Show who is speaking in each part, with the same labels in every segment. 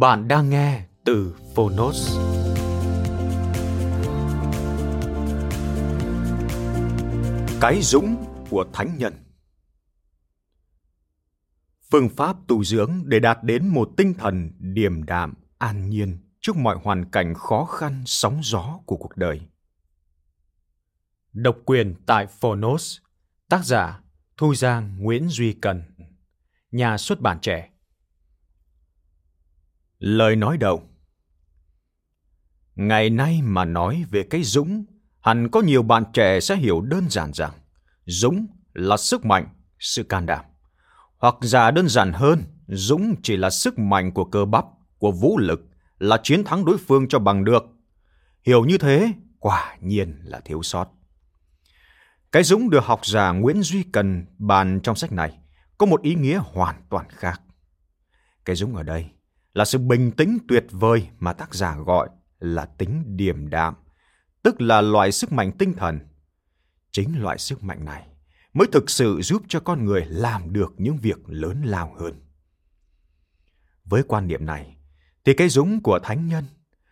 Speaker 1: Bạn đang nghe từ Phonos. Cái dũng của thánh nhân Phương pháp tu dưỡng để đạt đến một tinh thần điềm đạm, an nhiên trước mọi hoàn cảnh khó khăn, sóng gió của cuộc đời. Độc quyền tại Phonos, tác giả Thu Giang Nguyễn Duy Cần, nhà xuất bản trẻ. Lời nói đầu Ngày nay mà nói về cái dũng, hẳn có nhiều bạn trẻ sẽ hiểu đơn giản rằng dũng là sức mạnh, sự can đảm. Hoặc giả đơn giản hơn, dũng chỉ là sức mạnh của cơ bắp, của vũ lực, là chiến thắng đối phương cho bằng được. Hiểu như thế, quả nhiên là thiếu sót. Cái dũng được học giả Nguyễn Duy Cần bàn trong sách này có một ý nghĩa hoàn toàn khác. Cái dũng ở đây là sự bình tĩnh tuyệt vời mà tác giả gọi là tính điềm đạm, tức là loại sức mạnh tinh thần. Chính loại sức mạnh này mới thực sự giúp cho con người làm được những việc lớn lao hơn. Với quan niệm này, thì cái dũng của thánh nhân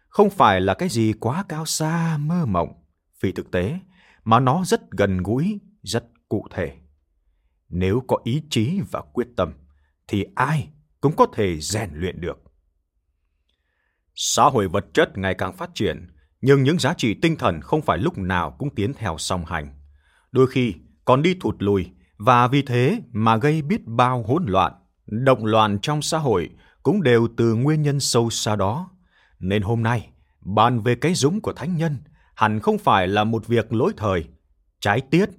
Speaker 1: không phải là cái gì quá cao xa mơ mộng, vì thực tế mà nó rất gần gũi, rất cụ thể. Nếu có ý chí và quyết tâm, thì ai cũng có thể rèn luyện được. Xã hội vật chất ngày càng phát triển, nhưng những giá trị tinh thần không phải lúc nào cũng tiến theo song hành. Đôi khi còn đi thụt lùi và vì thế mà gây biết bao hỗn loạn, động loạn trong xã hội cũng đều từ nguyên nhân sâu xa đó. Nên hôm nay, bàn về cái dũng của thánh nhân hẳn không phải là một việc lỗi thời, trái tiết,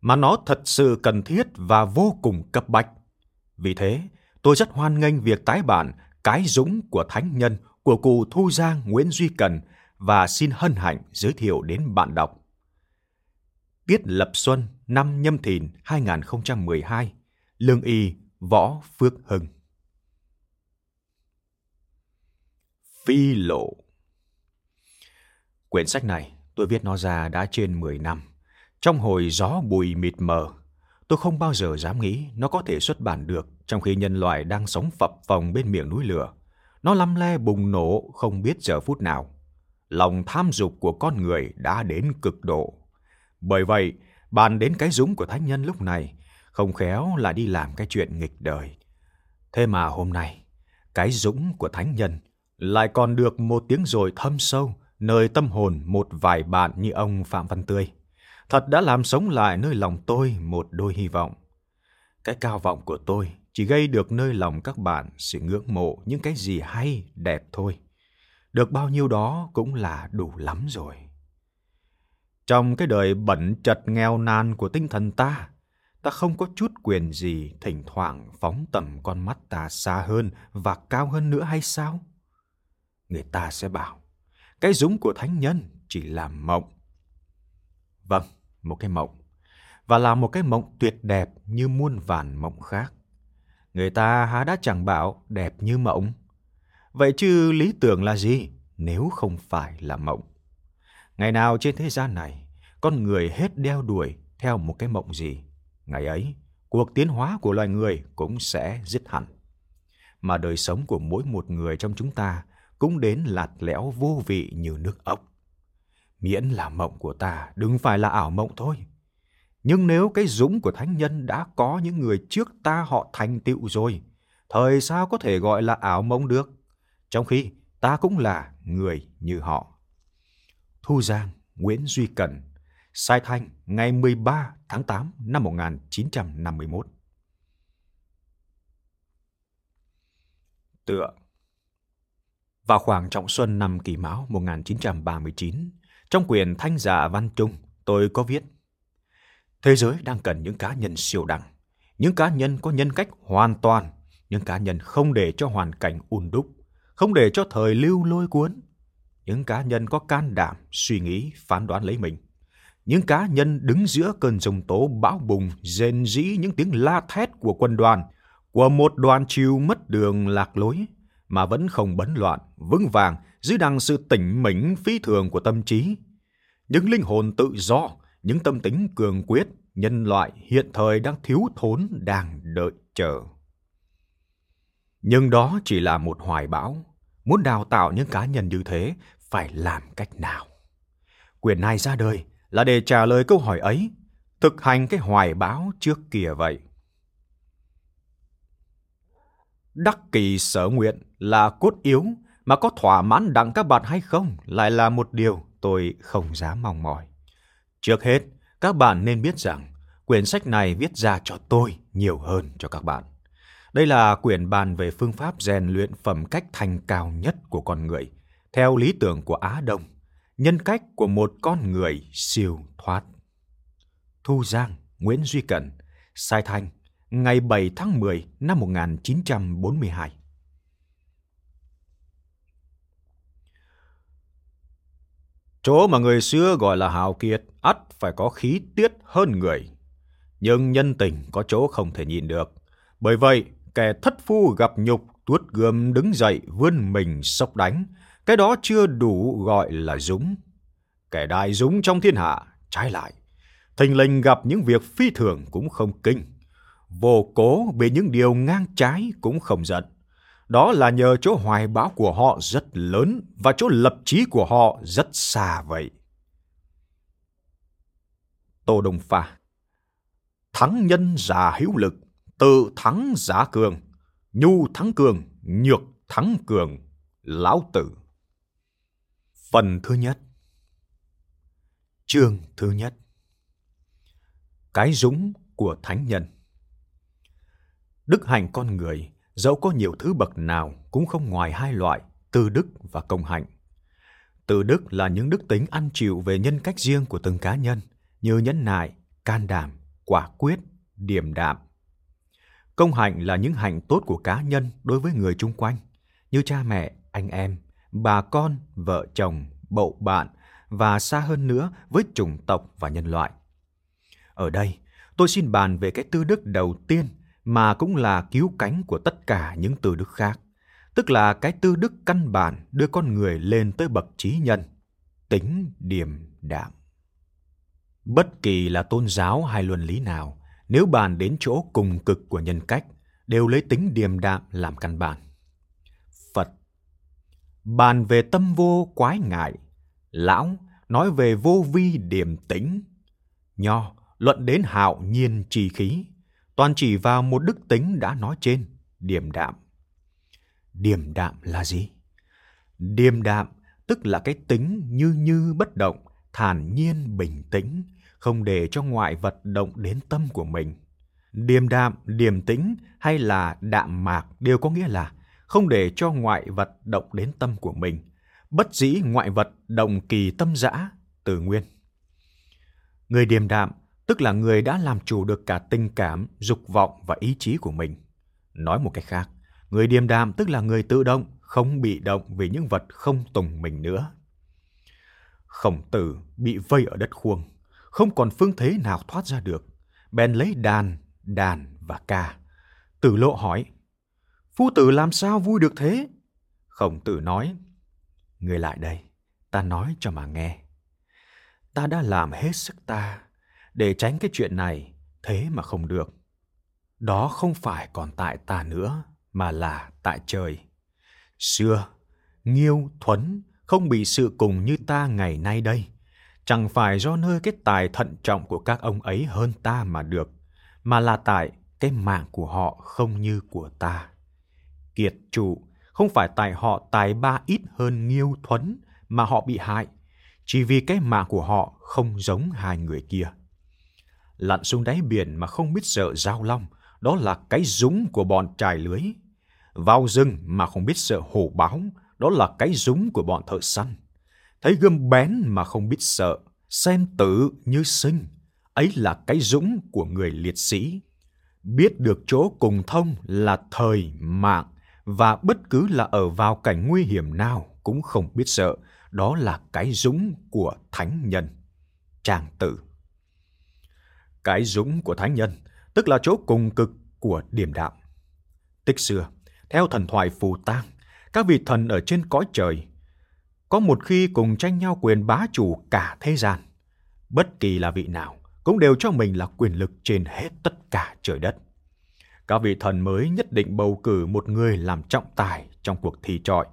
Speaker 1: mà nó thật sự cần thiết và vô cùng cấp bách. Vì thế, tôi rất hoan nghênh việc tái bản Cái dũng của thánh nhân của cụ Thu Giang Nguyễn Duy Cần và xin hân hạnh giới thiệu đến bạn đọc. Tiết Lập Xuân năm Nhâm Thìn 2012, Lương Y Võ Phước Hưng. Phi lộ Quyển sách này tôi viết nó ra đã trên 10 năm. Trong hồi gió bụi mịt mờ, tôi không bao giờ dám nghĩ nó có thể xuất bản được trong khi nhân loại đang sống phập phồng bên miệng núi lửa nó lăm le bùng nổ không biết giờ phút nào. Lòng tham dục của con người đã đến cực độ. Bởi vậy, bàn đến cái dũng của thánh nhân lúc này, không khéo là đi làm cái chuyện nghịch đời. Thế mà hôm nay, cái dũng của thánh nhân lại còn được một tiếng rồi thâm sâu nơi tâm hồn một vài bạn như ông Phạm Văn Tươi. Thật đã làm sống lại nơi lòng tôi một đôi hy vọng. Cái cao vọng của tôi chỉ gây được nơi lòng các bạn sự ngưỡng mộ những cái gì hay, đẹp thôi. Được bao nhiêu đó cũng là đủ lắm rồi. Trong cái đời bẩn chật nghèo nàn của tinh thần ta, ta không có chút quyền gì thỉnh thoảng phóng tầm con mắt ta xa hơn và cao hơn nữa hay sao? Người ta sẽ bảo, cái dũng của thánh nhân chỉ là mộng. Vâng, một cái mộng. Và là một cái mộng tuyệt đẹp như muôn vàn mộng khác. Người ta há đã chẳng bảo đẹp như mộng. Vậy chứ lý tưởng là gì nếu không phải là mộng? Ngày nào trên thế gian này, con người hết đeo đuổi theo một cái mộng gì, ngày ấy, cuộc tiến hóa của loài người cũng sẽ dứt hẳn. Mà đời sống của mỗi một người trong chúng ta cũng đến lạt lẽo vô vị như nước ốc. Miễn là mộng của ta, đừng phải là ảo mộng thôi. Nhưng nếu cái dũng của thánh nhân đã có những người trước ta họ thành tựu rồi, thời sao có thể gọi là ảo mộng được? Trong khi ta cũng là người như họ. Thu Giang, Nguyễn Duy Cần, Sai Thanh, ngày 13 tháng 8 năm 1951. Tựa Vào khoảng trọng xuân năm Kỷ Mão 1939, trong quyền Thanh giả Văn Trung, tôi có viết Thế giới đang cần những cá nhân siêu đẳng, những cá nhân có nhân cách hoàn toàn, những cá nhân không để cho hoàn cảnh ùn đúc, không để cho thời lưu lôi cuốn, những cá nhân có can đảm, suy nghĩ, phán đoán lấy mình. Những cá nhân đứng giữa cơn rồng tố bão bùng, rền rĩ những tiếng la thét của quân đoàn, của một đoàn chiều mất đường lạc lối, mà vẫn không bấn loạn, vững vàng dưới đằng sự tỉnh mỉnh phi thường của tâm trí. Những linh hồn tự do, những tâm tính cường quyết, nhân loại hiện thời đang thiếu thốn, đang đợi chờ. Nhưng đó chỉ là một hoài bão. Muốn đào tạo những cá nhân như thế, phải làm cách nào? Quyền này ra đời là để trả lời câu hỏi ấy, thực hành cái hoài bão trước kia vậy. Đắc kỳ sở nguyện là cốt yếu, mà có thỏa mãn đặng các bạn hay không lại là một điều tôi không dám mong mỏi. Trước hết, các bạn nên biết rằng quyển sách này viết ra cho tôi nhiều hơn cho các bạn. Đây là quyển bàn về phương pháp rèn luyện phẩm cách thành cao nhất của con người, theo lý tưởng của Á Đông, nhân cách của một con người siêu thoát. Thu Giang, Nguyễn Duy Cẩn, Sai Thanh, ngày 7 tháng 10 năm 1942. Chỗ mà người xưa gọi là hào kiệt, ắt phải có khí tiết hơn người. Nhưng nhân tình có chỗ không thể nhìn được. Bởi vậy, kẻ thất phu gặp nhục tuốt gươm đứng dậy vươn mình sốc đánh, cái đó chưa đủ gọi là dũng. Kẻ đại dũng trong thiên hạ, trái lại, thình lình gặp những việc phi thường cũng không kinh, vô cố bị những điều ngang trái cũng không giận. Đó là nhờ chỗ hoài bão của họ rất lớn và chỗ lập trí của họ rất xa vậy. Tô Đông Pha Thắng nhân giả hữu lực, tự thắng giả cường, nhu thắng cường, nhược thắng cường, lão tử. Phần thứ nhất Chương thứ nhất Cái dũng của thánh nhân Đức hạnh con người, dẫu có nhiều thứ bậc nào cũng không ngoài hai loại, từ đức và công hạnh. Từ đức là những đức tính ăn chịu về nhân cách riêng của từng cá nhân, như nhẫn nại, can đảm, quả quyết, điềm đạm. Công hạnh là những hạnh tốt của cá nhân đối với người chung quanh, như cha mẹ, anh em, bà con, vợ chồng, bậu bạn và xa hơn nữa với chủng tộc và nhân loại. Ở đây, tôi xin bàn về cái tư đức đầu tiên mà cũng là cứu cánh của tất cả những tư đức khác, tức là cái tư đức căn bản đưa con người lên tới bậc trí nhân, tính điềm đạm. Bất kỳ là tôn giáo hay luân lý nào, nếu bàn đến chỗ cùng cực của nhân cách, đều lấy tính điềm đạm làm căn bản. Phật Bàn về tâm vô quái ngại, Lão nói về vô vi điềm tĩnh. Nho luận đến hạo nhiên trì khí, toàn chỉ vào một đức tính đã nói trên, điềm đạm. Điềm đạm là gì? Điềm đạm tức là cái tính như như bất động, thản nhiên bình tĩnh, không để cho ngoại vật động đến tâm của mình. Điềm đạm, điềm tĩnh hay là đạm mạc đều có nghĩa là không để cho ngoại vật động đến tâm của mình. Bất dĩ ngoại vật động kỳ tâm dã, từ nguyên. Người điềm đạm tức là người đã làm chủ được cả tình cảm, dục vọng và ý chí của mình. Nói một cách khác, người điềm đạm tức là người tự động, không bị động vì những vật không tùng mình nữa. Khổng tử bị vây ở đất khuông, không còn phương thế nào thoát ra được, bèn lấy đàn, đàn và ca. Tử lộ hỏi, Phu tử làm sao vui được thế? Khổng tử nói, Người lại đây, ta nói cho mà nghe. Ta đã làm hết sức ta để tránh cái chuyện này, thế mà không được. Đó không phải còn tại ta nữa, mà là tại trời. Xưa, Nghiêu, Thuấn không bị sự cùng như ta ngày nay đây. chẳng phải do nơi cái tài thận trọng của các ông ấy hơn ta mà được, mà là tại cái mạng của họ không như của ta. Kiệt trụ không phải tại họ tài ba ít hơn nghiêu thuấn mà họ bị hại, chỉ vì cái mạng của họ không giống hai người kia. Lặn xuống đáy biển mà không biết sợ giao long, đó là cái dũng của bọn trài lưới. Vào rừng mà không biết sợ hổ báo, đó là cái dũng của bọn thợ săn. Thấy gươm bén mà không biết sợ, xem tử như sinh, ấy là cái dũng của người liệt sĩ. Biết được chỗ cùng thông là thời mạng, và bất cứ là ở vào cảnh nguy hiểm nào cũng không biết sợ, đó là cái dũng của thánh nhân. Trang tử cái dũng của thánh nhân, tức là chỗ cùng cực của điểm đạo. Tích xưa, theo thần thoại phù tang, các vị thần ở trên cõi trời có một khi cùng tranh nhau quyền bá chủ cả thế gian. Bất kỳ là vị nào cũng đều cho mình là quyền lực trên hết tất cả trời đất. Các vị thần mới nhất định bầu cử một người làm trọng tài trong cuộc thi trọi.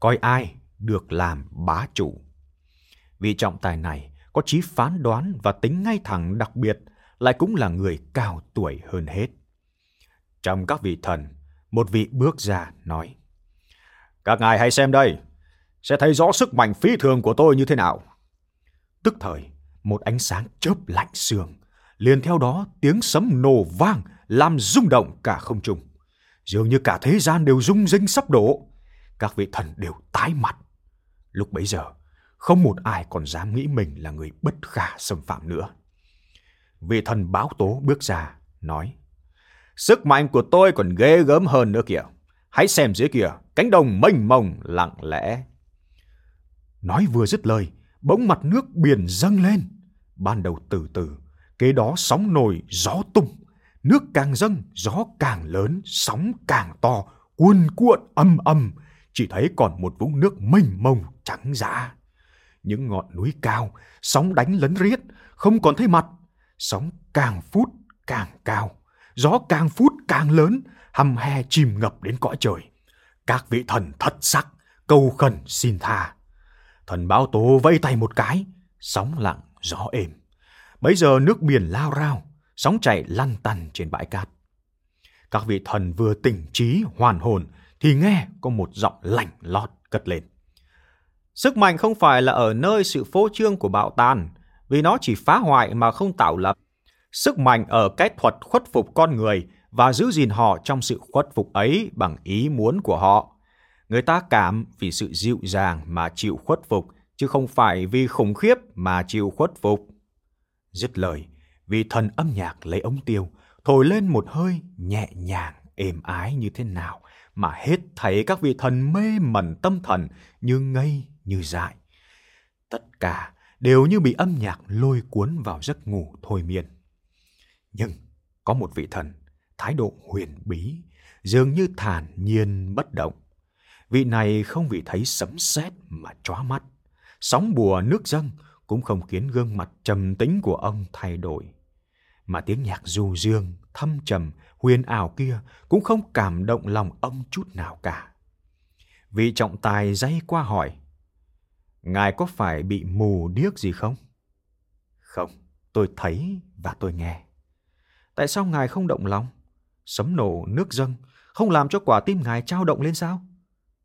Speaker 1: Coi ai được làm bá chủ. Vị trọng tài này có trí phán đoán và tính ngay thẳng đặc biệt, lại cũng là người cao tuổi hơn hết. Trong các vị thần, một vị bước ra nói Các ngài hãy xem đây, sẽ thấy rõ sức mạnh phi thường của tôi như thế nào. Tức thời, một ánh sáng chớp lạnh sương, liền theo đó tiếng sấm nổ vang làm rung động cả không trung. Dường như cả thế gian đều rung rinh sắp đổ. Các vị thần đều tái mặt. Lúc bấy giờ, không một ai còn dám nghĩ mình là người bất khả xâm phạm nữa. Vị thần báo tố bước ra, nói Sức mạnh của tôi còn ghê gớm hơn nữa kìa. Hãy xem dưới kìa, cánh đồng mênh mông lặng lẽ. Nói vừa dứt lời, bỗng mặt nước biển dâng lên. Ban đầu từ từ, kế đó sóng nổi, gió tung. Nước càng dâng, gió càng lớn, sóng càng to, cuồn cuộn âm âm. Chỉ thấy còn một vũng nước mênh mông trắng dã. Những ngọn núi cao, sóng đánh lấn riết, không còn thấy mặt. Sóng càng phút càng cao gió càng phút càng lớn, hầm he chìm ngập đến cõi trời. Các vị thần thật sắc, cầu khẩn xin tha. Thần báo tố vẫy tay một cái, sóng lặng, gió êm. Bấy giờ nước biển lao rao, sóng chảy lăn tăn trên bãi cát. Các vị thần vừa tỉnh trí hoàn hồn thì nghe có một giọng lạnh lót cất lên. Sức mạnh không phải là ở nơi sự phô trương của bạo tàn, vì nó chỉ phá hoại mà không tạo lập. Sức mạnh ở cái thuật khuất phục con người và giữ gìn họ trong sự khuất phục ấy bằng ý muốn của họ. Người ta cảm vì sự dịu dàng mà chịu khuất phục, chứ không phải vì khủng khiếp mà chịu khuất phục. Dứt lời, vì thần âm nhạc lấy ống tiêu, thổi lên một hơi nhẹ nhàng, êm ái như thế nào, mà hết thấy các vị thần mê mẩn tâm thần như ngây như dại. Tất cả đều như bị âm nhạc lôi cuốn vào giấc ngủ thôi miên. Nhưng có một vị thần, thái độ huyền bí, dường như thản nhiên bất động. Vị này không vì thấy sấm sét mà chóa mắt. Sóng bùa nước dâng cũng không khiến gương mặt trầm tĩnh của ông thay đổi. Mà tiếng nhạc du dương, thâm trầm, huyền ảo kia cũng không cảm động lòng ông chút nào cả. Vị trọng tài dây qua hỏi, Ngài có phải bị mù điếc gì không? Không, tôi thấy và tôi nghe. Tại sao Ngài không động lòng? Sấm nổ, nước dâng, không làm cho quả tim Ngài trao động lên sao?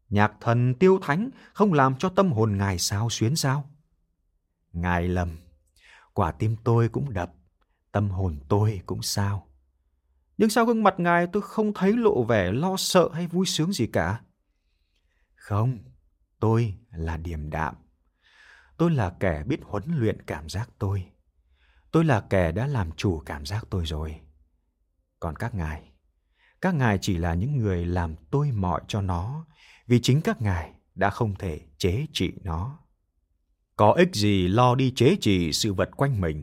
Speaker 1: Nhạc thần tiêu thánh không làm cho tâm hồn Ngài sao xuyến sao? Ngài lầm, quả tim tôi cũng đập, tâm hồn tôi cũng sao. Nhưng sao gương mặt Ngài tôi không thấy lộ vẻ lo sợ hay vui sướng gì cả? Không, tôi là điềm đạm. Tôi là kẻ biết huấn luyện cảm giác tôi. Tôi là kẻ đã làm chủ cảm giác tôi rồi. Còn các ngài, các ngài chỉ là những người làm tôi mọi cho nó, vì chính các ngài đã không thể chế trị nó. Có ích gì lo đi chế trị sự vật quanh mình,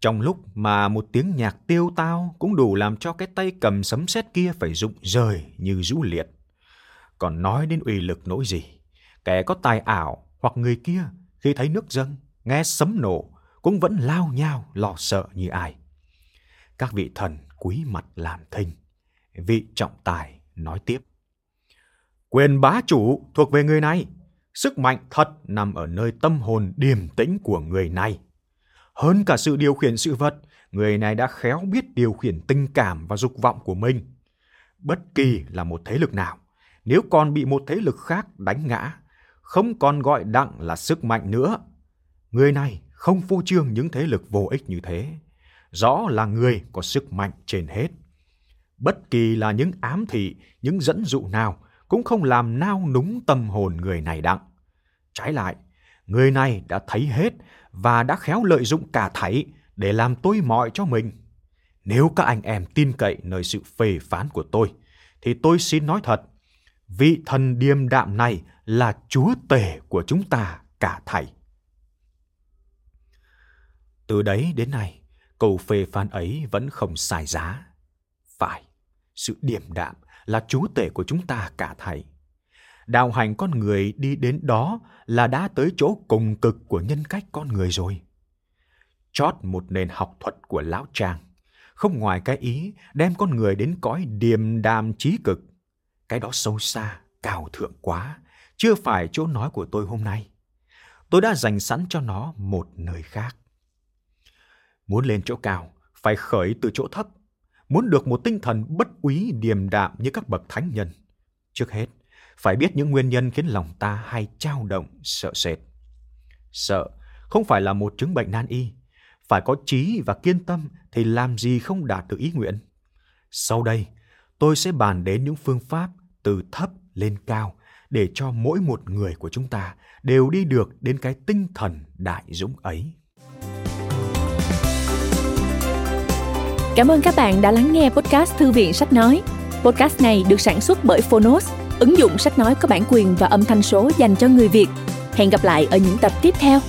Speaker 1: trong lúc mà một tiếng nhạc tiêu tao cũng đủ làm cho cái tay cầm sấm sét kia phải rụng rời như rũ liệt. Còn nói đến uy lực nỗi gì, kẻ có tài ảo hoặc người kia khi thấy nước dâng, nghe sấm nổ cũng vẫn lao nhao lo sợ như ai. Các vị thần quý mặt làm thinh. Vị trọng tài nói tiếp. Quyền bá chủ thuộc về người này. sức mạnh thật nằm ở nơi tâm hồn điềm tĩnh của người này. Hơn cả sự điều khiển sự vật, người này đã khéo biết điều khiển tình cảm và dục vọng của mình. Bất kỳ là một thế lực nào, nếu còn bị một thế lực khác đánh ngã, không còn gọi đặng là sức mạnh nữa. Người này không phô trương những thế lực vô ích như thế. Rõ là người có sức mạnh trên hết. Bất kỳ là những ám thị, những dẫn dụ nào cũng không làm nao núng tâm hồn người này đặng. Trái lại, người này đã thấy hết và đã khéo lợi dụng cả thảy để làm tôi mọi cho mình. Nếu các anh em tin cậy nơi sự phê phán của tôi, thì tôi xin nói thật, vị thần điềm đạm này là chúa tể của chúng ta cả thảy. Từ đấy đến nay, câu phê phán ấy vẫn không sai giá. Phải, sự điềm đạm là chúa tể của chúng ta cả thảy. Đạo hành con người đi đến đó là đã tới chỗ cùng cực của nhân cách con người rồi. Chót một nền học thuật của lão trang, không ngoài cái ý đem con người đến cõi điềm đạm trí cực. Cái đó sâu xa, cao thượng quá, chưa phải chỗ nói của tôi hôm nay. Tôi đã dành sẵn cho nó một nơi khác. Muốn lên chỗ cao, phải khởi từ chỗ thấp. Muốn được một tinh thần bất úy điềm đạm như các bậc thánh nhân. Trước hết, phải biết những nguyên nhân khiến lòng ta hay trao động, sợ sệt. Sợ không phải là một chứng bệnh nan y. Phải có trí và kiên tâm thì làm gì không đạt được ý nguyện. Sau đây, tôi sẽ bàn đến những phương pháp từ thấp lên cao để cho mỗi một người của chúng ta đều đi được đến cái tinh thần đại dũng ấy.
Speaker 2: Cảm ơn các bạn đã lắng nghe podcast Thư viện Sách Nói. Podcast này được sản xuất bởi Phonos, ứng dụng sách nói có bản quyền và âm thanh số dành cho người Việt. Hẹn gặp lại ở những tập tiếp theo.